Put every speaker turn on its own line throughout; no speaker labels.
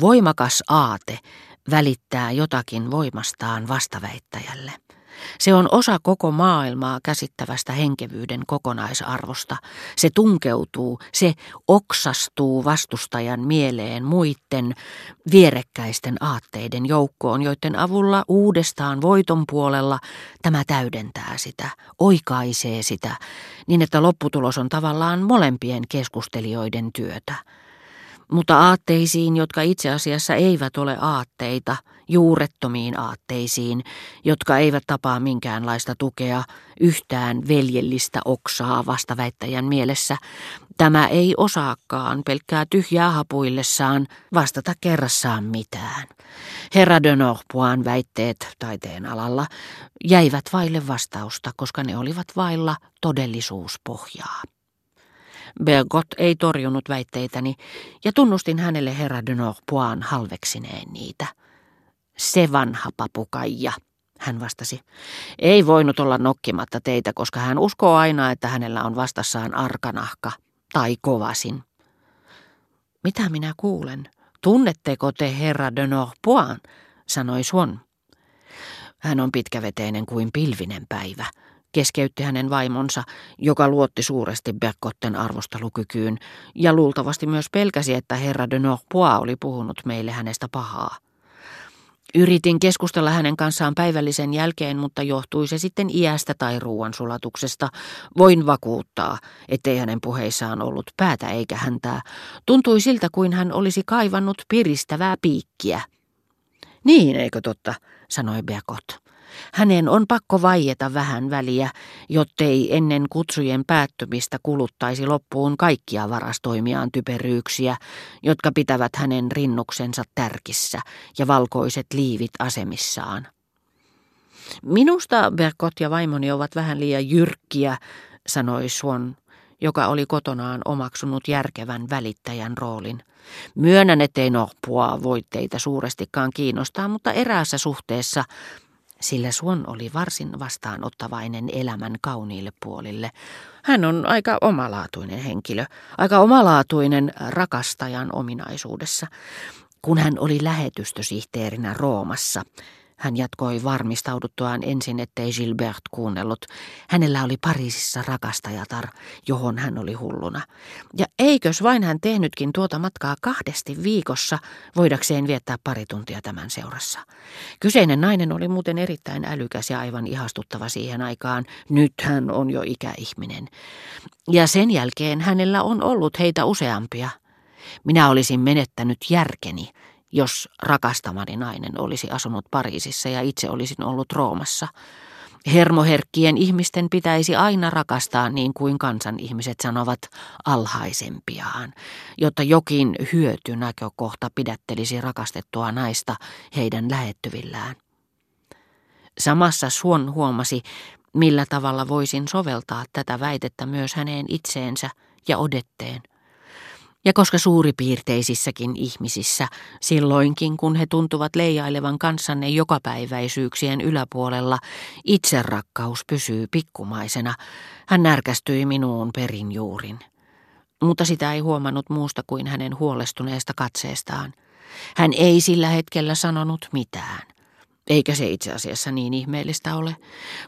Voimakas aate välittää jotakin voimastaan vastaväittäjälle. Se on osa koko maailmaa käsittävästä henkevyyden kokonaisarvosta. Se tunkeutuu, se oksastuu vastustajan mieleen muiden vierekkäisten aatteiden joukkoon, joiden avulla uudestaan voiton puolella tämä täydentää sitä, oikaisee sitä, niin että lopputulos on tavallaan molempien keskustelijoiden työtä mutta aatteisiin, jotka itse asiassa eivät ole aatteita, juurettomiin aatteisiin, jotka eivat tapaa minkäänlaista tukea, yhtään veljellistä oksaa vastaväittäjän mielessä. Tämä ei osaakaan pelkkää tyhjää hapuillessaan vastata kerrassaan mitään. Herra de Norpoin väitteet taiteen alalla jäivät vaille vastausta, koska ne olivat vailla todellisuuspohjaa. Bergot ei torjunut väitteitäni ja tunnustin hänelle herra de Norpoin halveksineen niitä. Se vanha papukaija, hän vastasi. Ei voinut olla nokkimatta teitä, koska hän uskoo aina, että hänellä on vastassaan arkanahka tai kovasin. Mitä minä kuulen? Tunnetteko te herra de Norpoin? sanoi Swan. Hän on pitkäveteinen kuin pilvinen päivä, keskeytti hänen vaimonsa, joka luotti suuresti Berkotten arvostelukykyyn ja luultavasti myös pelkäsi, että herra de Norpois oli puhunut meille hänestä pahaa. Yritin keskustella hänen kanssaan päivällisen jälkeen, mutta johtui se sitten iästä tai ruoansulatuksesta. Voin vakuuttaa, ettei hänen puheissaan ollut päätä eikä häntää. Tuntui siltä, kuin hän olisi kaivannut piristävää piikkiä. Niin, eikö totta, sanoi Beakot. Hänen on pakko vaieta vähän väliä, jottei ennen kutsujen päättymistä kuluttaisi loppuun kaikkia varastoimiaan typeryyksiä, jotka pitävät hänen rinnuksensa tärkissä ja valkoiset liivit asemissaan. Minusta Berkot ja vaimoni ovat vähän liian jyrkkiä, sanoi Swan, joka oli kotonaan omaksunut järkevän välittäjän roolin. Myönnän, ettei Norpua voi teitä suurestikaan kiinnostaa, mutta eräässä suhteessa sillä Suon oli varsin vastaanottavainen elämän kauniille puolille. Hän on aika omalaatuinen henkilö, aika omalaatuinen rakastajan ominaisuudessa. Kun hän oli lähetystösihteerinä Roomassa, hän jatkoi varmistauduttuaan ensin, ettei Gilbert kuunnellut. Hänellä oli Pariisissa rakastajatar, johon hän oli hulluna. Ja eikös vain hän tehnytkin tuota matkaa kahdesti viikossa, voidakseen viettää pari tuntia tämän seurassa. Kyseinen nainen oli muuten erittäin älykäs ja aivan ihastuttava siihen aikaan. Nyt hän on jo ikäihminen. Ja sen jälkeen hänellä on ollut heitä useampia. Minä olisin menettänyt järkeni, jos rakastamani nainen olisi asunut Pariisissa ja itse olisin ollut Roomassa. Hermoherkkien ihmisten pitäisi aina rakastaa niin kuin kansan ihmiset sanovat alhaisempiaan, jotta jokin hyötynäkökohta pidättelisi rakastettua naista heidän lähettyvillään. Samassa Suon huomasi, millä tavalla voisin soveltaa tätä väitettä myös häneen itseensä ja odetteen. Ja koska suuripiirteisissäkin ihmisissä, silloinkin kun he tuntuvat leijailevan kanssanne jokapäiväisyyksien yläpuolella, itserakkaus pysyy pikkumaisena, hän närkästyi minuun perin juurin. Mutta sitä ei huomannut muusta kuin hänen huolestuneesta katseestaan. Hän ei sillä hetkellä sanonut mitään. Eikä se itse asiassa niin ihmeellistä ole,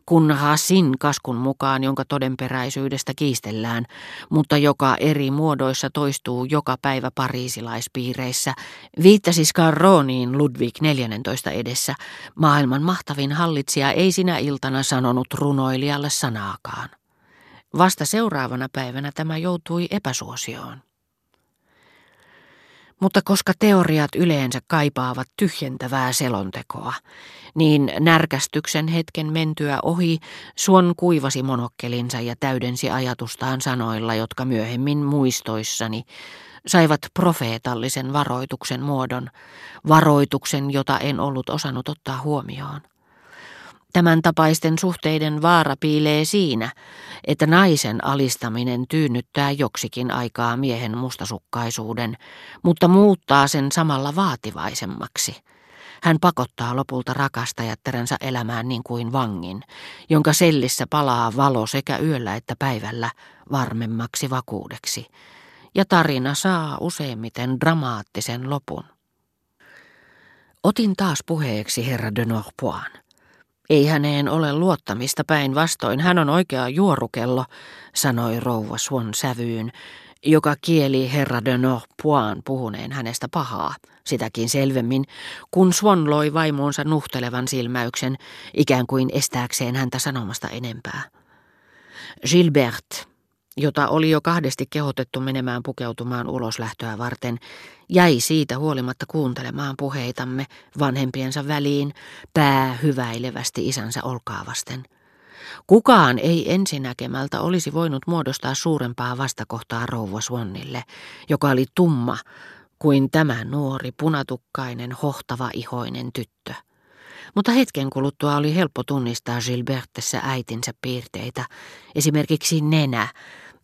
kun Hasin kaskun mukaan, jonka todenperäisyydestä kiistellään, mutta joka eri muodoissa toistuu joka päivä pariisilaispiireissä, viittasi Scarroniin Ludwig 14 edessä. Maailman mahtavin hallitsija ei sinä iltana sanonut runoilijalle sanaakaan. Vasta seuraavana päivänä tämä joutui epäsuosioon. Mutta koska teoriat yleensä kaipaavat tyhjentävää selontekoa, niin närkästyksen hetken mentyä ohi Suon kuivasi monokkelinsa ja täydensi ajatustaan sanoilla, jotka myöhemmin muistoissani saivat profeetallisen varoituksen muodon, varoituksen, jota en ollut osannut ottaa huomioon. Tämän tapaisten suhteiden vaara piilee siinä, että naisen alistaminen tyynnyttää joksikin aikaa miehen mustasukkaisuuden, mutta muuttaa sen samalla vaativaisemmaksi. Hän pakottaa lopulta rakastajattarensa elämään niin kuin vangin, jonka sellissä palaa valo sekä yöllä että päivällä varmemmaksi vakuudeksi. Ja tarina saa useimmiten dramaattisen lopun. Otin taas puheeksi herra de Norpoin. Ei häneen ole luottamista päinvastoin, hän on oikea juorukello, sanoi rouva Swan sävyyn, joka kieli herra de Norpoin puhuneen hänestä pahaa, sitäkin selvemmin, kun Swan loi vaimonsa nuhtelevan silmäyksen, ikään kuin estääkseen häntä sanomasta enempää. Gilbert, jota oli jo kahdesti kehotettu menemään pukeutumaan uloslähtöä varten, jäi siitä huolimatta kuuntelemaan puheitamme vanhempiensa väliin, pää hyväilevästi isänsä olkaa vasten. Kukaan ei ensinäkemältä olisi voinut muodostaa suurempaa vastakohtaa rouva Swannille, joka oli tumma kuin tämä nuori, punatukkainen, hohtava ihoinen tyttö. Mutta hetken kuluttua oli helppo tunnistaa Gilbertessä äitinsä piirteitä, esimerkiksi nenä,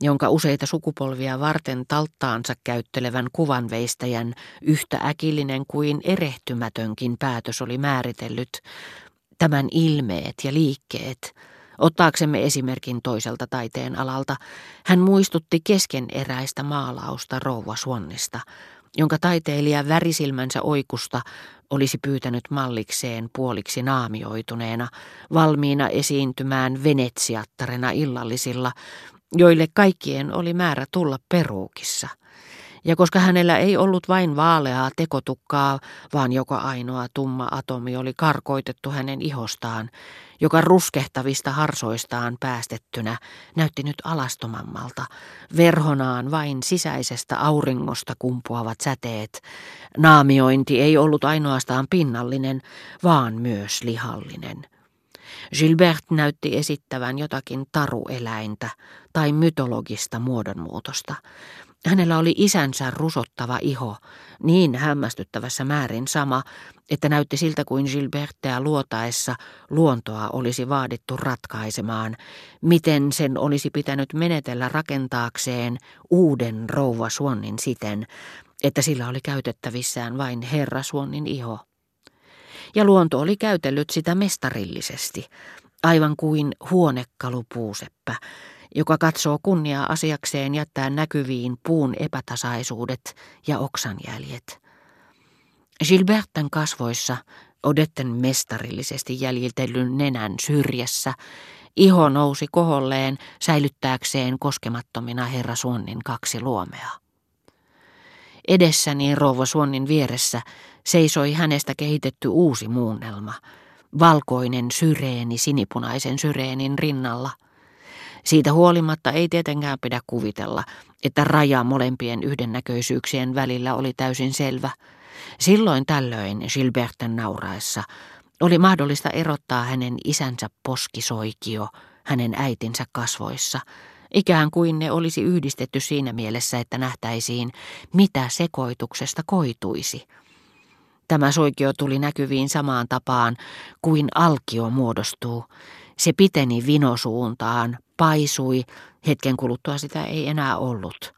jonka useita sukupolvia varten talttaansa käyttelevän kuvanveistäjän yhtä äkillinen kuin erehtymätönkin päätös oli määritellyt, tämän ilmeet ja liikkeet. Ottaaksemme esimerkin toiselta taiteen alalta, hän muistutti keskeneräistä maalausta rouva Suonnista, jonka taiteilija värisilmänsä oikusta olisi pyytänyt mallikseen puoliksi naamioituneena, valmiina esiintymään venetsiattarena illallisilla, joille kaikkien oli määrä tulla peruukissa. Ja koska hänellä ei ollut vain vaaleaa tekotukkaa, vaan joka ainoa tumma atomi oli karkoitettu hänen ihostaan, joka ruskehtavista harsoistaan päästettynä näytti nyt alastomammalta, verhonaan vain sisäisestä auringosta kumpuavat säteet. Naamiointi ei ollut ainoastaan pinnallinen, vaan myös lihallinen. Gilbert näytti esittävän jotakin tarueläintä tai mytologista muodonmuutosta. Hänellä oli isänsä rusottava iho, niin hämmästyttävässä määrin sama, että näytti siltä kuin Gilbertea luotaessa luontoa olisi vaadittu ratkaisemaan, miten sen olisi pitänyt menetellä rakentaakseen uuden rouva Suonnin siten, että sillä oli käytettävissään vain herra Suonnin iho. Ja luonto oli käytellyt sitä mestarillisesti, aivan kuin huonekalupuuseppä, joka katsoo kunniaa asiakseen jättää näkyviin puun epätasaisuudet ja oksanjäljet. Gilberten kasvoissa, Odetten mestarillisesti jäljitellyn nenän syrjässä, iho nousi koholleen säilyttääkseen koskemattomina herra Suonnin kaksi luomea. Edessäni rouva Suonnin vieressä seisoi hänestä kehitetty uusi muunnelma, valkoinen syreeni sinipunaisen syreenin rinnalla. Siitä huolimatta ei tietenkään pidä kuvitella, että raja molempien yhdennäköisyyksien välillä oli täysin selvä. Silloin tällöin Gilberten nauraessa oli mahdollista erottaa hänen isänsä poskisoikio hänen äitinsä kasvoissa – ikään kuin ne olisi yhdistetty siinä mielessä, että nähtäisiin, mitä sekoituksesta koituisi. Tämä soikio tuli näkyviin samaan tapaan kuin alkio muodostuu. Se piteni vinosuuntaan, paisui, hetken kuluttua sitä ei enää ollut.